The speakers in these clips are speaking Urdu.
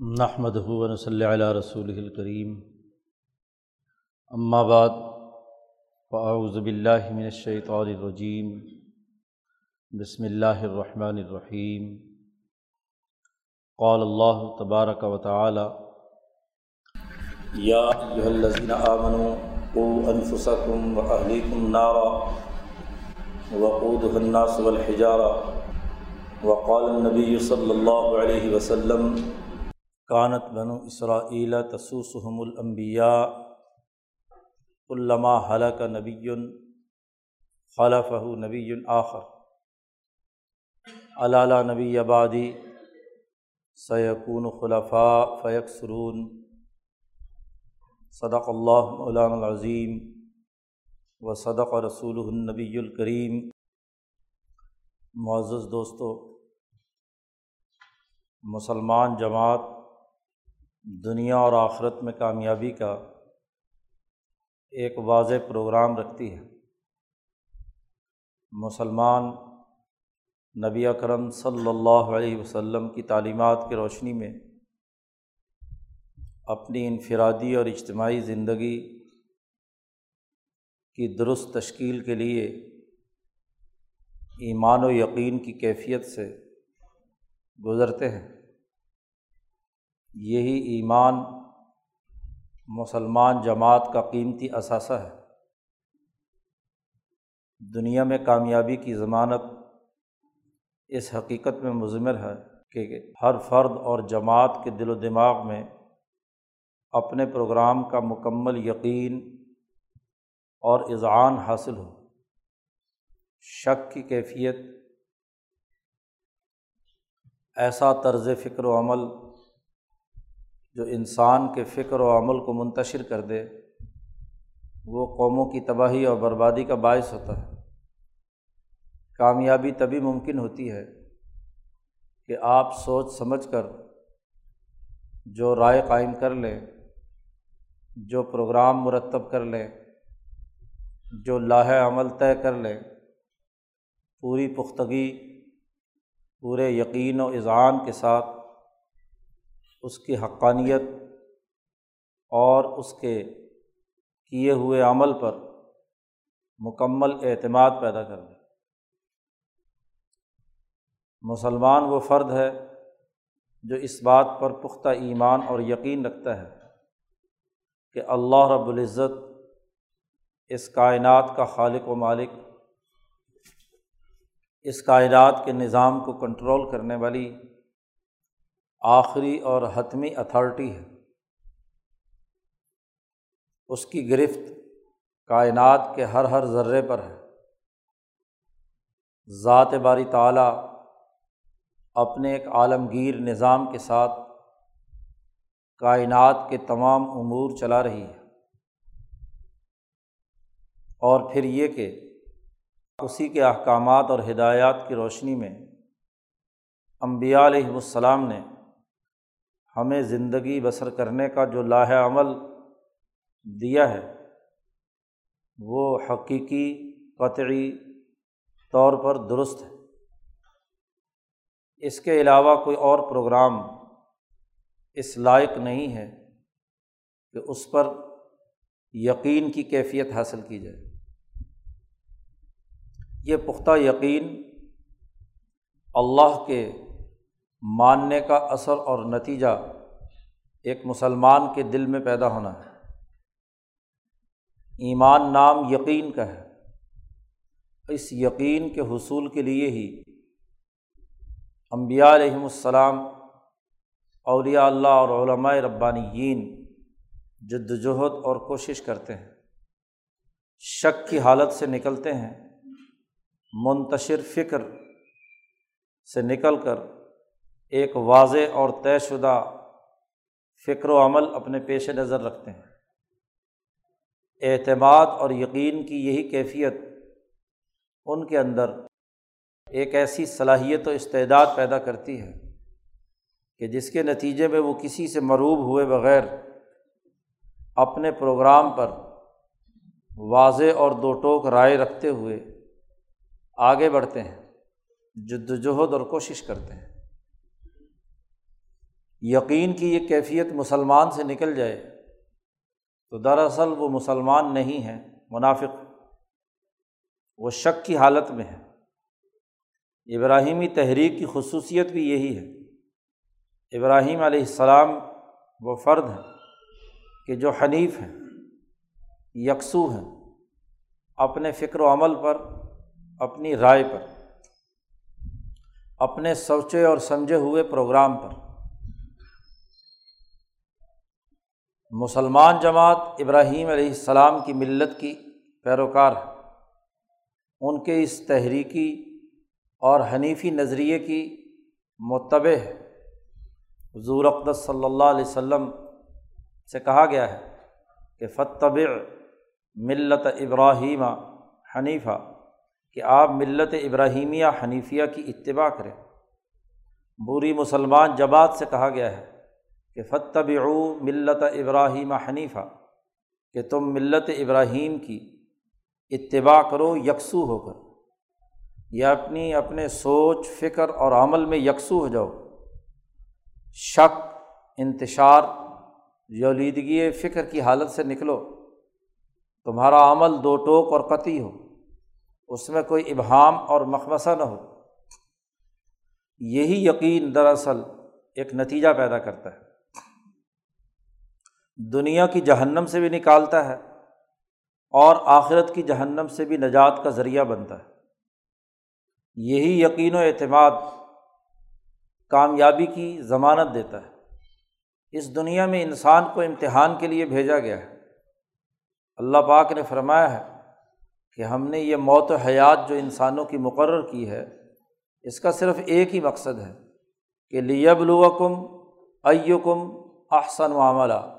نحمد ہُون صلی علیہ رسول الکریم اما بعد فاعوذ باللہ من الشیطان الرجیم بسم اللہ الرحمن الرحیم قال اللہ تبارک و تعالی یا ایہا الذین آمنوا قوا انفسکم و اہلیکم نارا وقودها الناس والحجارہ وقال النبی صلی اللہ علیہ وسلم کانت بنو اسرائیل تسوسحم الانبیاء علامہ حلق نبی خلف نبی آخر علالہ نبی آبادی سیقون خلفاء فیق سرون صدق اللہ علام العظیم و صدق رسول النبی الکریم معزز دوستو، مسلمان جماعت دنیا اور آخرت میں کامیابی کا ایک واضح پروگرام رکھتی ہے۔ مسلمان نبی اکرم صلی اللہ علیہ وسلم کی تعلیمات کی روشنی میں اپنی انفرادی اور اجتماعی زندگی کی درست تشکیل کے لیے ایمان و یقین کی کیفیت سے گزرتے ہیں۔ یہی ایمان مسلمان جماعت کا قیمتی اثاثہ ہے۔ دنیا میں کامیابی کی ضمانت اس حقیقت میں مضمر ہے کہ ہر فرد اور جماعت کے دل و دماغ میں اپنے پروگرام کا مکمل یقین اور اذعان حاصل ہو۔ شک کی کیفیت، ایسا طرز فکر و عمل جو انسان کے فکر و عمل کو منتشر کر دے، وہ قوموں کی تباہی اور بربادی کا باعث ہوتا ہے۔ کامیابی تبھی ممکن ہوتی ہے کہ آپ سوچ سمجھ کر جو رائے قائم کر لیں، جو پروگرام مرتب کر لیں، جو لاہ عمل طے کر لیں۔ پوری پختگی، پورے یقین و اذعان کے ساتھ اس کی حقانیت اور اس کے کیے ہوئے عمل پر مکمل اعتماد پیدا کر دیں۔ مسلمان وہ فرد ہے جو اس بات پر پختہ ایمان اور یقین رکھتا ہے کہ اللہ رب العزت اس کائنات کا خالق و مالک، اس کائنات کے نظام کو کنٹرول کرنے والی آخری اور حتمی اتھارٹی ہے۔ اس کی گرفت کائنات کے ہر ہر ذرے پر ہے۔ ذات باری تعلیٰ اپنے ایک عالمگیر نظام کے ساتھ کائنات کے تمام امور چلا رہی ہے۔ اور پھر یہ کہ اسی کے احکامات اور ہدایات کی روشنی میں امبیا علیہم السلام نے ہمیں زندگی بسر کرنے کا جو لاہ عمل دیا ہے، وہ حقیقی قطعی طور پر درست ہے۔ اس کے علاوہ کوئی اور پروگرام اس لائق نہیں ہے کہ اس پر یقین کی کیفیت حاصل کی جائے۔ یہ پختہ یقین اللہ کے ماننے کا اثر اور نتیجہ ایک مسلمان کے دل میں پیدا ہونا ہے۔ ایمان نام یقین کا ہے۔ اس یقین کے حصول کے لیے ہی امبیا علیہم السلام، اولیاء اللہ اور علماء ربانیین جد وجہد اور کوشش کرتے ہیں۔ شک کی حالت سے نکلتے ہیں، منتشر فکر سے نکل کر ایک واضح اور طے شدہ فکر و عمل اپنے پیش نظر رکھتے ہیں۔ اعتماد اور یقین کی یہی کیفیت ان کے اندر ایک ایسی صلاحیت و استعداد پیدا کرتی ہے کہ جس کے نتیجے میں وہ کسی سے مروب ہوئے بغیر اپنے پروگرام پر واضح اور دو ٹوک رائے رکھتے ہوئے آگے بڑھتے ہیں، جد وجہد اور کوشش کرتے ہیں۔ یقین کی یہ کیفیت مسلمان سے نکل جائے تو دراصل وہ مسلمان نہیں ہے منافق، وہ شک کی حالت میں ہے ابراہیمی تحریک کی خصوصیت بھی یہی ہے۔ ابراہیم علیہ السلام وہ فرد ہیں کہ جو حنیف ہیں، یکسو ہیں اپنے فکر و عمل پر، اپنی رائے پر، اپنے سوچے اور سمجھے ہوئے پروگرام پر۔ مسلمان جماعت ابراہیم علیہ السلام کی ملت کی پیروکار ہے۔ ان کے اس تحریکی اور حنیفی نظریے کی متبع ہے۔ حضور اقدس صلی اللہ علیہ وسلم سے کہا گیا ہے کہ فتب ملت ابراہیم حنیفہ، کہ آپ ملت ابراہیمیہ حنیفیہ کی اتباع کریں۔ بری مسلمان جماعت سے کہا گیا ہے کہ فتب ملت ابراہیم حنیفہ کہ تم ملت ابراہیم کی اتباع کرو، یکسو ہو کر یا اپنی، اپنے سوچ، فکر اور عمل میں یکسو ہو جاؤ۔ شک، انتشار، یولیدگی، فکر کی حالت سے نکلو۔ تمہارا عمل دو ٹوک اور قطعی ہو، اس میں کوئی ابہام اور مخمصہ نہ ہو۔ یہی یقین دراصل ایک نتیجہ پیدا کرتا ہے۔ دنیا کی جہنم سے بھی نکالتا ہے اور آخرت کی جہنم سے بھی نجات کا ذریعہ بنتا ہے۔ یہی یقین و اعتماد کامیابی کی ضمانت دیتا ہے۔ اس دنیا میں انسان کو امتحان کے لیے بھیجا گیا ہے۔ اللہ پاک نے فرمایا ہے کہ ہم نے یہ موت و حیات جو انسانوں کی مقرر کی ہے، اس کا صرف ایک ہی مقصد ہے کہ لیب الوکم ایکم احسن و عملہ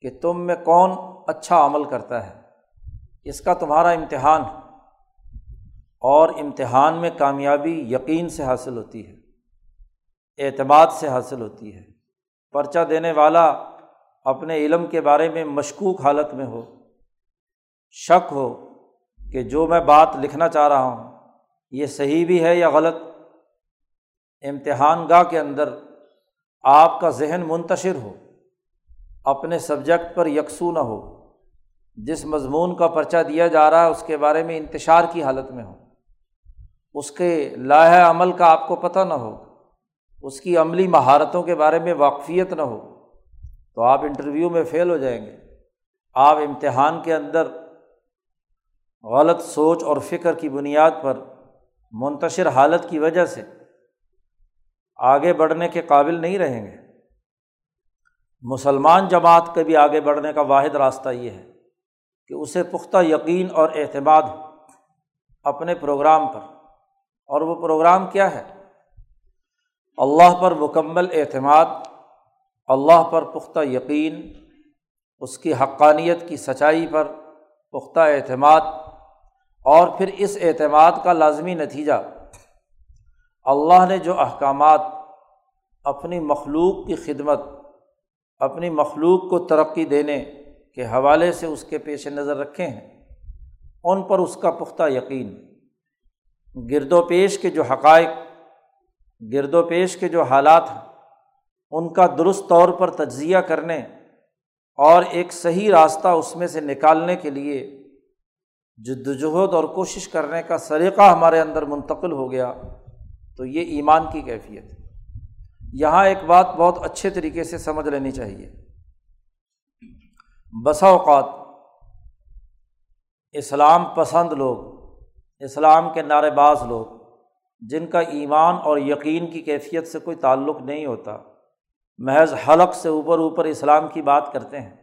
کہ تم میں کون اچھا عمل کرتا ہے؟ اس کا تمہارا امتحان اور امتحان میں کامیابی یقین سے حاصل ہوتی ہے، اعتماد سے حاصل ہوتی ہے۔ پرچہ دینے والا اپنے علم کے بارے میں مشکوک حالت میں ہو، شک ہو کہ جو میں بات لکھنا چاہ رہا ہوں، یہ صحیح بھی ہے یا غلط؟ امتحان گاہ کے اندر آپ کا ذہن منتشر ہو۔ اپنے سبجیکٹ پر یکسو نہ ہو۔ جس مضمون کا پرچہ دیا جا رہا ہے، اس کے بارے میں انتشار کی حالت میں ہو۔ اس کے لاہ عمل کا آپ کو پتہ نہ ہو۔ اس کی عملی مہارتوں کے بارے میں واقفیت نہ ہو۔ تو آپ انٹرویو میں فیل ہو جائیں گے۔ آپ امتحان کے اندر غلط سوچ اور فکر کی بنیاد پر منتشر حالت کی وجہ سے آگے بڑھنے کے قابل نہیں رہیں گے۔ مسلمان جماعت کے بھی آگے بڑھنے کا واحد راستہ یہ ہے کہ اسے پختہ یقین اور اعتماد اپنے پروگرام پر۔ اور وہ پروگرام کیا ہے؟ اللہ پر مکمل اعتماد، اللہ پر پختہ یقین، اس کی حقانیت کی سچائی پر پختہ اعتماد، اور پھر اس اعتماد کا لازمی نتیجہ۔ اللہ نے جو احکامات اپنی مخلوق کی خدمت اپنی مخلوق کو ترقی دینے کے حوالے سے اس کے پیش نظر رکھے ہیں۔ ان پر اس کا پختہ یقین۔ گرد و پیش کے جو حقائق، گرد و پیش کے جو حالات ہیں، ان کا درست طور پر تجزیہ کرنے اور ایک صحیح راستہ اس میں سے نکالنے کے لیے جد وجہد اور کوشش کرنے کا سلیقہ ہمارے اندر منتقل ہو گیا، تو یہ ایمان کی کیفیت ہے۔ یہاں ایک بات بہت اچھے طریقے سے سمجھ لینی چاہیے۔ بسا اوقات اسلام پسند لوگ، اسلام کے نعرے باز لوگ، جن کا ایمان اور یقین کی کیفیت سے کوئی تعلق نہیں ہوتا، محض حلق سے اوپر اوپر اسلام کی بات کرتے ہیں۔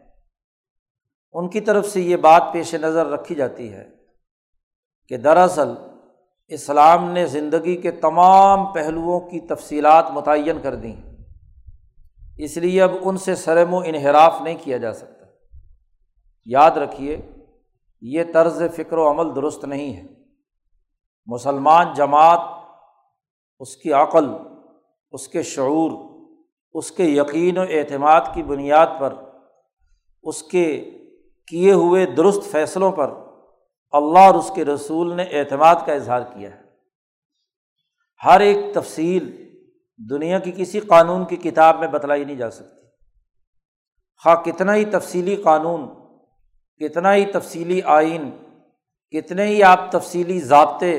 ان کی طرف سے یہ بات پیش نظر رکھی جاتی ہے کہ دراصل اسلام نے زندگی کے تمام پہلوؤں کی تفصیلات متعین کر دیں۔ اس لیے اب ان سے سرم و انحراف نہیں کیا جا سکتا۔ یاد رکھیے، یہ طرز فکر و عمل درست نہیں ہے۔ مسلمان جماعت، اس کی عقل، اس کے شعور، اس کے یقین و اعتماد کی بنیاد پر، اس کے کیے ہوئے درست فیصلوں پر اللہ اور اس کے رسول نے اعتماد کا اظہار کیا ہے۔ ہر ایک تفصیل دنیا کی کسی قانون کی کتاب میں بتلائی نہیں جا سکتی۔ خواہ کتنا ہی تفصیلی قانون، کتنا ہی تفصیلی آئین، کتنے ہی آپ تفصیلی ضابطے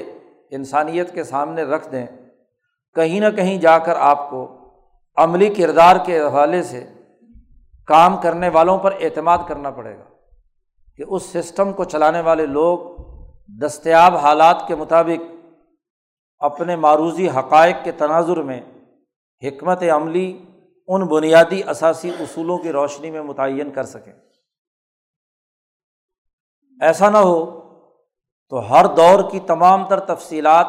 انسانیت کے سامنے رکھ دیں، کہیں نہ کہیں جا کر آپ کو عملی کردار کے حوالے سے کام کرنے والوں پر اعتماد کرنا پڑے گا۔ کہ اس سسٹم کو چلانے والے لوگ دستیاب حالات کے مطابق اپنے معروضی حقائق کے تناظر میں حکمت عملی ان بنیادی اثاثی اصولوں کی روشنی میں متعین کر سکیں۔ ایسا نہ ہو تو ہر دور کی تمام تر تفصیلات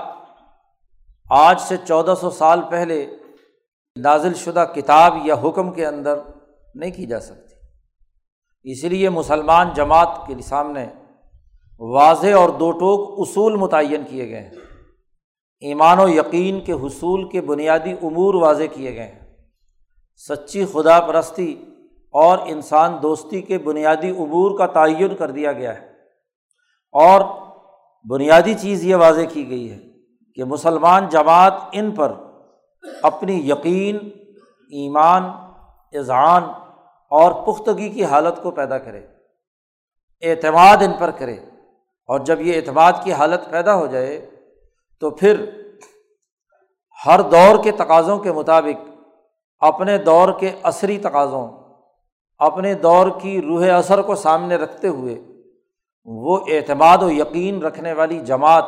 آج سے چودہ سو سال پہلے نازل شدہ کتاب یا حکم کے اندر نہیں کی جا سکتی۔ اسی لیے مسلمان جماعت کے سامنے واضح اور دو ٹوک اصول متعین کیے گئے ہیں۔ ایمان و یقین کے حصول کے بنیادی امور واضح کیے گئے ہیں۔ سچی خدا پرستی اور انسان دوستی کے بنیادی امور کا تعین کر دیا گیا ہے۔ اور بنیادی چیز یہ واضح کی گئی ہے کہ مسلمان جماعت ان پر اپنی یقین، ایمان، اذعان اور پختگی کی حالت کو پیدا کرے، اعتماد ان پر کرے۔ اور جب یہ اعتماد کی حالت پیدا ہو جائے، تو پھر ہر دور کے تقاضوں کے مطابق، اپنے دور کے عصری تقاضوں، اپنے دور کی روح اثر کو سامنے رکھتے ہوئے، وہ اعتماد و یقین رکھنے والی جماعت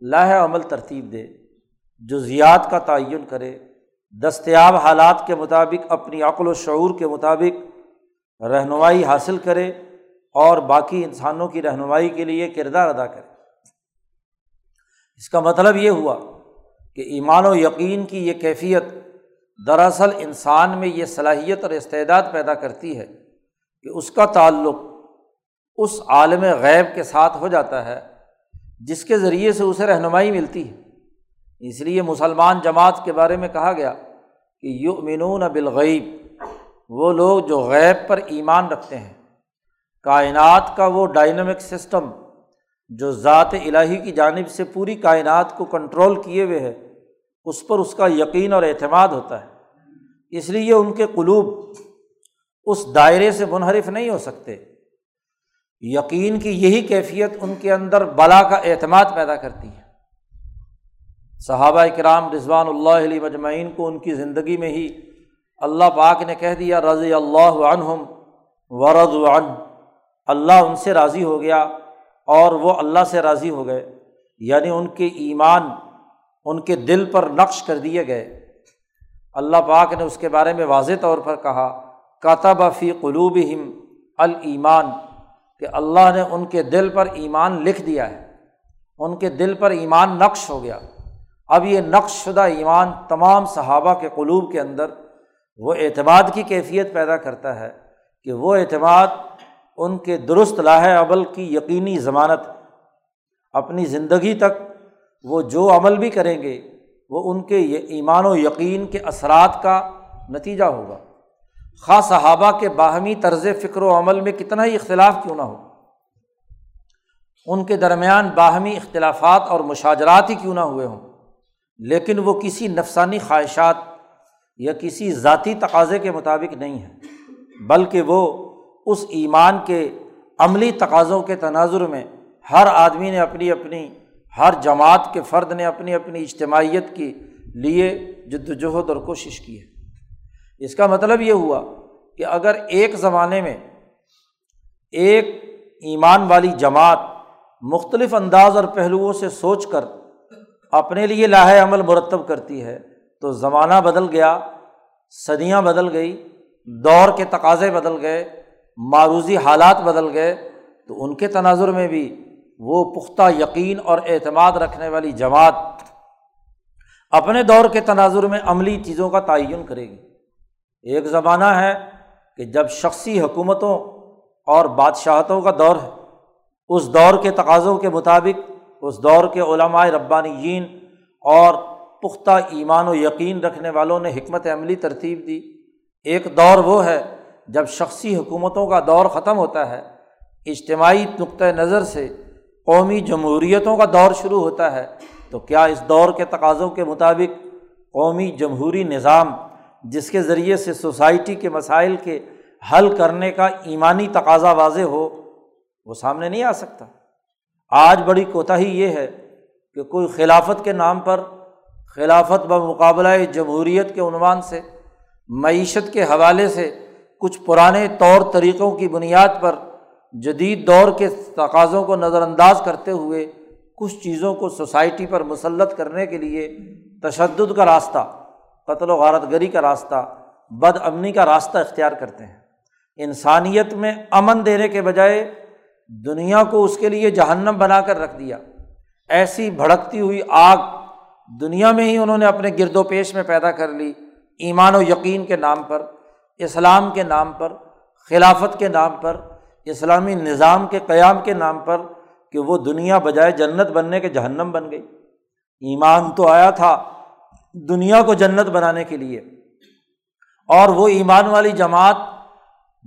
لاہ عمل ترتیب دے، جو کا تعین کرے۔ دستیاب حالات کے مطابق، اپنی عقل و شعور کے مطابق رہنمائی حاصل کرے اور باقی انسانوں کی رہنمائی کے لیے کردار ادا کرے۔ اس کا مطلب یہ ہوا کہ ایمان و یقین کی یہ کیفیت دراصل انسان میں یہ صلاحیت اور استعداد پیدا کرتی ہے کہ اس کا تعلق اس عالم غیب کے ساتھ ہو جاتا ہے جس کے ذریعے سے اسے رہنمائی ملتی ہے۔ اس لیے مسلمان جماعت کے بارے میں کہا گیا کہ یو امنون بالغیب، وہ لوگ جو غیب پر ایمان رکھتے ہیں۔ کائنات کا وہ ڈائنمک سسٹم جو ذات الہی کی جانب سے پوری کائنات کو کنٹرول کیے ہوئے ہے، اس پر اس کا یقین اور اعتماد ہوتا ہے۔ اس لیے ان کے قلوب اس دائرے سے منحرف نہیں ہو سکتے۔ یقین کی یہی کیفیت ان کے اندر بلا کا اعتماد پیدا کرتی ہے۔ صحابہ کرام رضوان اللہ علیہ مجمعین کو ان کی زندگی میں ہی اللہ پاک نے کہہ دیا، رضی اللہ عنہم ورض عن۔ اللہ ان سے راضی ہو گیا اور وہ اللہ سے راضی ہو گئے یعنی ان کے ایمان، ان کے دل پر نقش کر دیے گئے۔ اللہ پاک نے اس کے بارے میں واضح طور پر کہا کاتب فی قلوب ہم المان کہ اللہ نے ان کے دل پر ایمان لکھ دیا ہے۔ ان کے دل پر ایمان نقش ہو گیا۔ اب یہ نقش شدہ ایمان تمام صحابہ کے قلوب کے اندر وہ اعتماد کی کیفیت پیدا کرتا ہے کہ وہ اعتماد ان کے درست لاہ عمل کی یقینی ضمانت اپنی زندگی تک وہ جو عمل بھی کریں گے، وہ ان کے ایمان و یقین کے اثرات کا نتیجہ ہوگا۔ خاص صحابہ کے باہمی طرز فکر و عمل میں کتنا ہی اختلاف کیوں نہ ہو، ان کے درمیان باہمی اختلافات اور مشاجرات ہی کیوں نہ ہوئے ہوں۔ لیکن وہ کسی نفسانی خواہشات یا کسی ذاتی تقاضے کے مطابق نہیں ہے بلکہ وہ اس ایمان کے عملی تقاضوں کے تناظر میں ہر آدمی نے اپنی اپنی، ہر جماعت کے فرد نے اپنی اپنی اجتماعیت کے لیے جد وجہد اور کوشش کی ہے۔ اس کا مطلب یہ ہوا کہ اگر ایک زمانے میں ایک ایمان والی جماعت مختلف انداز اور پہلوؤں سے سوچ کر اپنے لیے لاہ عمل مرتب کرتی ہے تو زمانہ بدل گیا، صدیاں بدل گئی، دور کے تقاضے بدل گئے، معروضی حالات بدل گئے، تو ان کے تناظر میں بھی وہ پختہ یقین اور اعتماد رکھنے والی جماعت اپنے دور کے تناظر میں عملی چیزوں کا تعین کرے گی۔ ایک زمانہ ہے کہ جب شخصی حکومتوں اور بادشاہتوں کا دور ہے، اس دور کے تقاضوں کے مطابق اس دور کے علمائے ربانیین اور پختہ ایمان و یقین رکھنے والوں نے حکمت عملی ترتیب دی۔ ایک دور وہ ہے جب شخصی حکومتوں کا دور ختم ہوتا ہے۔ اجتماعی نقطۂ نظر سے قومی جمہوریتوں کا دور شروع ہوتا ہے۔ تو کیا اس دور کے تقاضوں کے مطابق قومی جمہوری نظام جس کے ذریعے سے سوسائٹی کے مسائل کے حل کرنے کا ایمانی تقاضا واضح ہو، وہ سامنے نہیں آ سکتا؟ آج بڑی کوتاہی یہ ہے کہ کوئی خلافت کے نام پر خلافت بمقابلہ جمہوریت کے عنوان سے، معیشت کے حوالے سے کچھ پرانے طور طریقوں کی بنیاد پر جدید دور کے تقاضوں کو نظر انداز کرتے ہوئے کچھ چیزوں کو سوسائٹی پر مسلط کرنے کے لیے تشدد کا راستہ، قتل و غارت گری کا راستہ، بد امنی کا راستہ اختیار کرتے ہیں۔ انسانیت میں امن دینے کے بجائے دنیا کو اس کے لیے جہنم بنا کر رکھ دیا۔ ایسی بھڑکتی ہوئی آگ دنیا میں ہی انہوں نے اپنے گرد و پیش میں پیدا کر لی۔ ایمان و یقین کے نام پر، اسلام کے نام پر، خلافت کے نام پر، اسلامی نظام کے قیام کے نام پر کہ وہ دنیا بجائے جنت بننے کے جہنم بن گئی۔ ایمان تو آیا تھا دنیا کو جنت بنانے کے لیے۔ اور وہ ایمان والی جماعت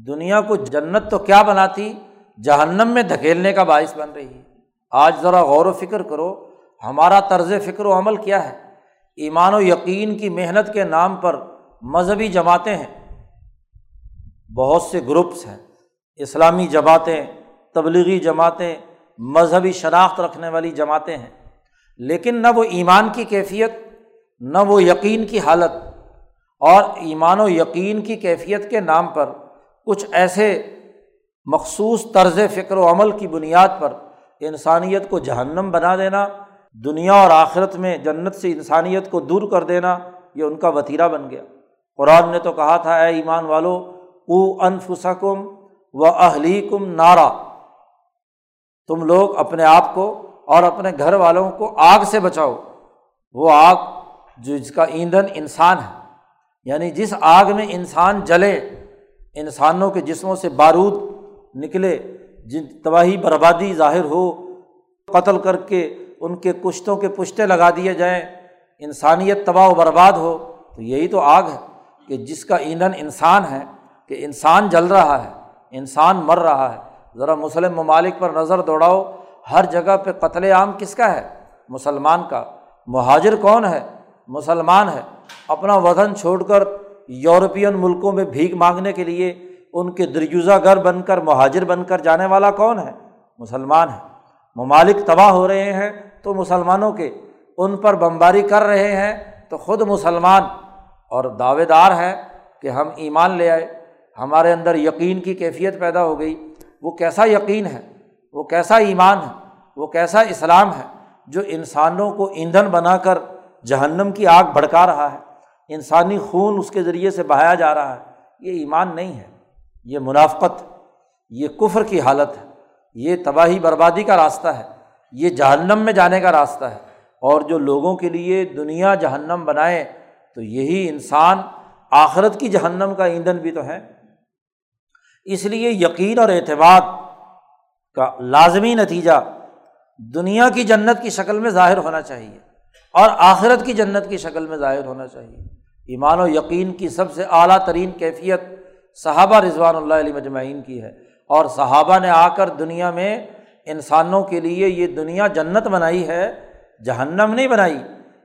دنیا کو جنت تو کیا بناتی؟ جہنم میں دھکیلنے کا باعث بن رہی ہے۔ آج ذرا غور و فکر کرو، ہمارا طرز فکر و عمل کیا ہے؟ ایمان و یقین کی محنت کے نام پر مذہبی جماعتیں ہیں۔ بہت سے گروپس ہیں۔ اسلامی جماعتیں، تبلیغی جماعتیں، مذہبی شناخت رکھنے والی جماعتیں ہیں۔ لیکن نہ وہ ایمان کی کیفیت، نہ وہ یقین کی حالت۔ اور ایمان و یقین کی کیفیت کے نام پر کچھ ایسے مخصوص طرز فکر و عمل کی بنیاد پر انسانیت کو جہنم بنا دینا، دنیا اور آخرت میں جنت سے انسانیت کو دور کر دینا، یہ ان کا وطیرہ بن گیا۔ قرآن نے تو کہا تھا، اے ایمان والو، او انفسکم و اہلی کم نارا۔ تم لوگ اپنے آپ کو اور اپنے گھر والوں کو آگ سے بچاؤ۔ وہ آگ جو جس کا ایندھن انسان ہے یعنی جس آگ میں انسان جلے، انسانوں کے جسموں سے بارود نکلے، جن تباہی بربادی ظاہر ہو، قتل کر کے ان کے کشتوں کے پشتے لگا دیے جائیں، انسانیت تباہ و برباد ہو، تو یہی تو آگ ہے کہ جس کا ایندھن انسان ہے، کہ انسان جل رہا ہے، انسان مر رہا ہے۔ ذرا مسلم ممالک پر نظر دوڑاؤ، ہر جگہ پہ قتل عام کس کا ہے؟ مسلمان کا۔ مہاجر کون ہے؟ مسلمان ہے۔ اپنا وطن چھوڑ کر یورپین ملکوں میں بھیک مانگنے کے لیے ان کے درجوزہ گھر بن کر، مہاجر بن کر جانے والا کون ہے؟ مسلمان ہے۔ ممالک تباہ ہو رہے ہیں تو مسلمانوں کے ان پر بمباری کر رہے ہیں تو خود مسلمان۔ اور دعوے دار ہے کہ ہم ایمان لے آئے۔ ہمارے اندر یقین کی کیفیت پیدا ہو گئی۔ وہ کیسا یقین ہے؟ وہ کیسا ایمان ہے؟ وہ کیسا اسلام ہے جو انسانوں کو ایندھن بنا کر جہنم کی آگ بھڑکا رہا ہے؟ انسانی خون اس کے ذریعے سے بہایا جا رہا ہے۔ یہ ایمان نہیں ہے۔ یہ منافقت، یہ کفر کی حالت ہے، یہ تباہی بربادی کا راستہ ہے، یہ جہنم میں جانے کا راستہ ہے۔ اور جو لوگوں کے لیے دنیا جہنم بنائے، تو یہی انسان آخرت کی جہنم کا ایندھن بھی تو ہے۔ اس لیے یقین اور اعتماد کا لازمی نتیجہ دنیا کی جنت کی شکل میں ظاہر ہونا چاہیے اور آخرت کی جنت کی شکل میں ظاہر ہونا چاہیے۔ ایمان و یقین کی سب سے اعلیٰ ترین کیفیت صحابہ رضوان اللہ علیہ مجمعین کی ہے۔ اور صحابہ نے آ کر دنیا میں انسانوں کے لیے یہ دنیا جنت بنائی ہے، جہنم نہیں بنائی۔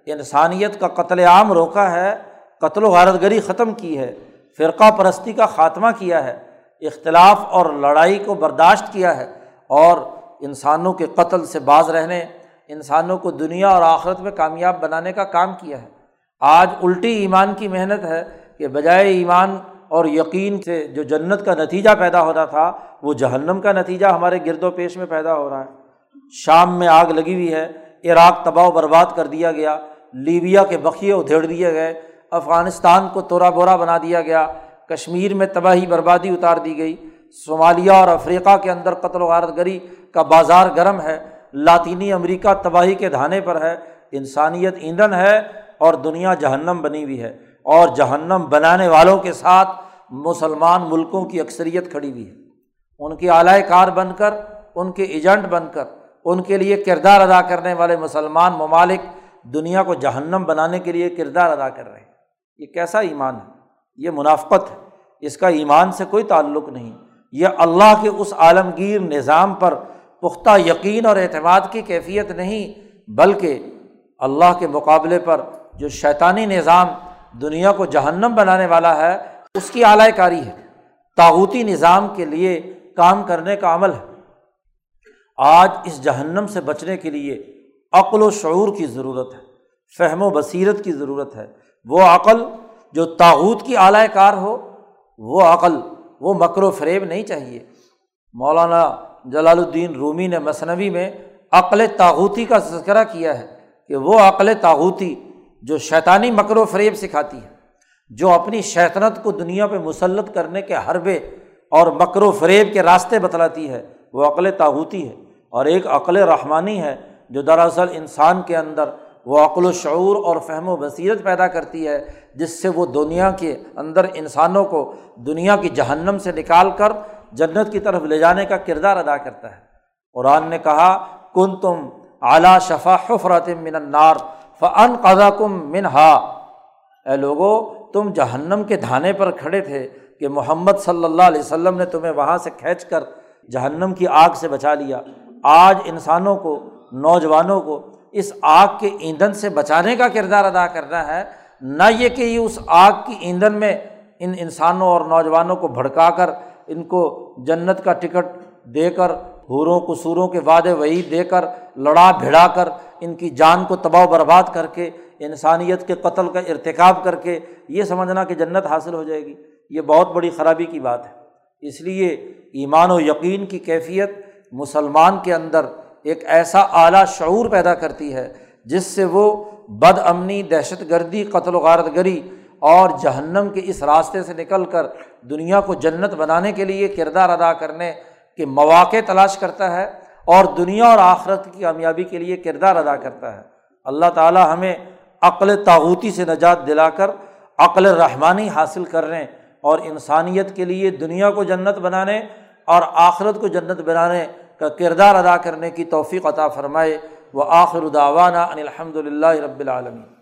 انسانیت کا قتل عام روکا ہے، قتل و غارت گری ختم کی ہے۔ فرقہ پرستی کا خاتمہ کیا ہے۔ اختلاف اور لڑائی کو برداشت کیا ہے۔ اور انسانوں کے قتل سے باز رہنے، انسانوں کو دنیا اور آخرت میں کامیاب بنانے کا کام کیا ہے۔ آج الٹی ایمان کی محنت ہے کہ بجائے ایمان اور یقین سے جو جنت کا نتیجہ پیدا ہوتا تھا، وہ جہنم کا نتیجہ ہمارے گرد و پیش میں پیدا ہو رہا ہے۔ شام میں آگ لگی ہوئی ہے، عراق تباہ و برباد کر دیا گیا، لیبیا کے بقیے ادھیڑ دیے گئے، افغانستان کو تورا بورا بنا دیا گیا، کشمیر میں تباہی بربادی اتار دی گئی۔ صومالیہ اور افریقہ کے اندر قتل و غارت گری کا بازار گرم ہے، لاطینی امریکہ تباہی کے دھانے پر ہے، انسانیت ایندھن ہے اور دنیا جہنم بنی ہوئی ہے۔ اور جہنم بنانے والوں کے ساتھ مسلمان ملکوں کی اکثریت کھڑی ہوئی ہے۔ ان کی اعلی کار بن کر، ان کے ایجنٹ بن کر، ان کے لیے کردار ادا کرنے والے مسلمان ممالک دنیا کو جہنم بنانے کے لیے کردار ادا کر رہے ہیں۔ یہ کیسا ایمان ہے؟ یہ منافقت ہے۔ اس کا ایمان سے کوئی تعلق نہیں۔ یہ اللہ کے اس عالمگیر نظام پر پختہ یقین اور اعتماد کی کیفیت نہیں، بلکہ اللہ کے مقابلے پر جو شیطانی نظام دنیا کو جہنم بنانے والا ہے، اس کی اعلی کاری ہے۔ تاوتی نظام کے لیے کام کرنے کا عمل ہے۔ آج اس جہنم سے بچنے کے لیے عقل و شعور کی ضرورت ہے، فہم و بصیرت کی ضرورت ہے۔ وہ عقل جو تاوت کی اعلی کار ہو، وہ عقل، وہ مکر و فریب نہیں چاہیے۔ مولانا جلال الدین رومی نے مصنوعی میں عقل تاغوتی کا تذکرہ کیا ہے کہ وہ عقل تاغوتی جو شیطانی مکر و فریب سکھاتی ہے جو اپنی شیطنت کو دنیا پہ مسلط کرنے کے حربے اور مکر و فریب کے راستے بتلاتی ہے، وہ عقل تاغوتی ہے اور ایک عقل رحمانی ہے، جو دراصل انسان کے اندر وہ عقل و شعور اور فہم و بصیرت پیدا کرتی ہے، جس سے وہ دنیا کے اندر انسانوں کو دنیا کی جہنم سے نکال کر جنت کی طرف لے جانے کا کردار ادا کرتا ہے۔ قرآن نے کہا کن تم اعلیٰ شفا حفرت من النار فن قضا کم من ہا اے لوگو، تم جہنم کے دھانے پر کھڑے تھے کہ محمد صلی اللہ علیہ وسلم نے تمہیں وہاں سے کھینچ کر جہنم کی آگ سے بچا لیا۔ آج انسانوں کو، نوجوانوں کو اس آگ کے ایندھن سے بچانے کا کردار ادا کرنا ہے۔ نہ یہ کہ یہ اس آگ کی ایندھن میں ان انسانوں اور نوجوانوں کو بھڑکا کر ان کو جنت کا ٹکٹ دے کر، حوروں قصوروں کے وعدے وہی دے کر، لڑا بھڑا کر ان کی جان کو تباہ و برباد کر کے، انسانیت کے قتل کا ارتکاب کر کے یہ سمجھنا کہ جنت حاصل ہو جائے گی۔ یہ بہت بڑی خرابی کی بات ہے۔ اس لیے ایمان و یقین کی کیفیت مسلمان کے اندر ایک ایسا اعلیٰ شعور پیدا کرتی ہے، جس سے وہ بد امنی، دہشت گردی، قتل و غارت گری اور جہنم کے اس راستے سے نکل کر دنیا کو جنت بنانے کے لیے کردار ادا کرنے کے مواقع تلاش کرتا ہے۔ اور دنیا اور آخرت کی کامیابی کے لیے کردار ادا کرتا ہے۔ اللہ تعالیٰ ہمیں عقل تاغوتی سے نجات دلا کر عقل رحمانی حاصل کرنے اور انسانیت کے لیے دنیا کو جنت بنانے اور آخرت کو جنت بنانے کا کردار ادا کرنے کی توفیق عطا فرمائے۔ وہ آخر داوانہ الحمد للہ رب العالمین۔